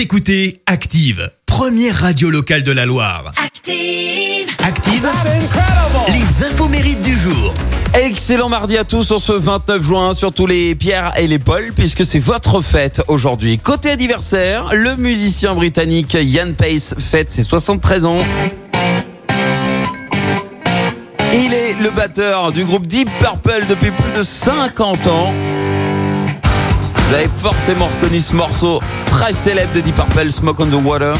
Vous écoutez Active, première radio locale de la Loire. Active. Active, les infos mérites du jour. Excellent mardi à tous sur ce 29 juin sur tous les Pierre et les Paul puisque c'est votre fête aujourd'hui. Côté anniversaire, le musicien britannique Ian Pace fête ses 73 ans. Il est le batteur du groupe Deep Purple depuis plus de 50 ans. Vous avez forcément reconnu ce morceau très célèbre de Deep Purple, Smoke on the Water.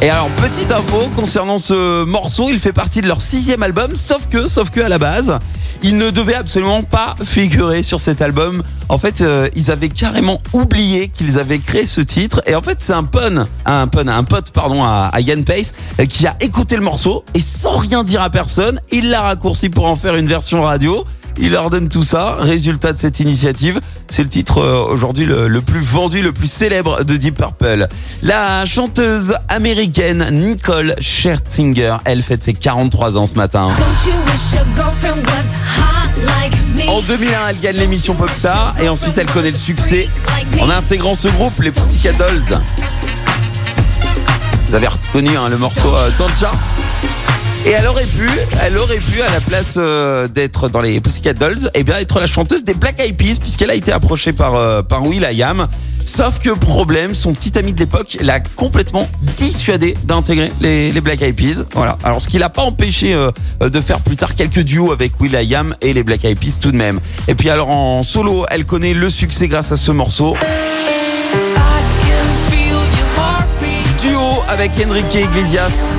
Et alors, petite info concernant ce morceau, il fait partie de leur sixième album, sauf que, sauf que à la base, il ne devait absolument pas figurer sur cet album. En fait, euh, ils avaient carrément oublié qu'ils avaient créé ce titre. Et en fait, c'est un pun, un pun, un pote, pardon, à, à Ian Pace, euh, qui a écouté le morceau et sans rien dire à personne, il l'a raccourci pour en faire une version radio. Il leur donne tout ça. Résultat de cette initiative, c'est le titre euh, aujourd'hui le, le plus vendu, le plus célèbre de Deep Purple. La chanteuse américaine Nicole Scherzinger, elle fête ses 43 ans ce matin. En 2001, elle gagne l'émission Popstar et ensuite elle connaît le succès en intégrant ce groupe, les Pussycat Dolls. Vous avez reconnu hein, le morceau euh, Tancha et elle aurait pu, elle aurait pu à la place euh, d'être dans les Pussycat Dolls, eh bien être la chanteuse des Black Eyed Peas puisqu'elle a été approchée par euh, par Will.i.am. Sauf que problème, son petit ami de l'époque l'a complètement dissuadé d'intégrer les, Black Eyed Peas. Voilà. Alors ce qui l'a pas empêché euh, de faire plus tard quelques duos avec Will.i.am et les Black Eyed Peas tout de même. Et puis alors en solo, elle connaît le succès grâce à ce morceau. Duo avec Enrique Iglesias.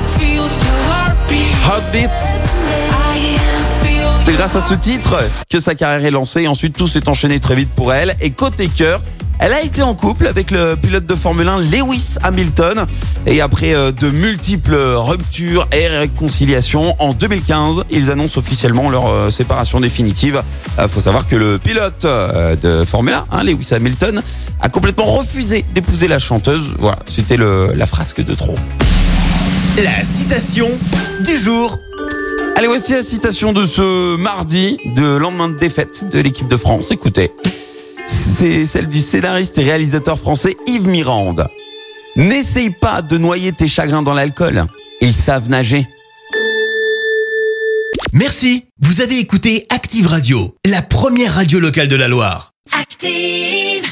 C'est grâce à ce titre que sa carrière est lancée et ensuite tout s'est enchaîné très vite pour elle. Et côté cœur, elle a été en couple avec le pilote de Formule 1 Lewis Hamilton et après euh, de multiples ruptures et réconciliations en 2015, ils annoncent officiellement leur euh, séparation définitive. Euh, faut savoir que le pilote de Formule 1, hein, Lewis Hamilton, a complètement refusé d'épouser la chanteuse. Voilà, c'était la frasque de trop. La citation du jour. Allez, voici la citation de ce mardi, de lendemain de défaite de l'équipe de France. Écoutez, c'est celle du scénariste et réalisateur français Yves Mirande. N'essaye pas de noyer tes chagrins dans l'alcool. Ils savent nager. Merci. Vous avez écouté Active Radio, la première radio locale de la Loire. Active.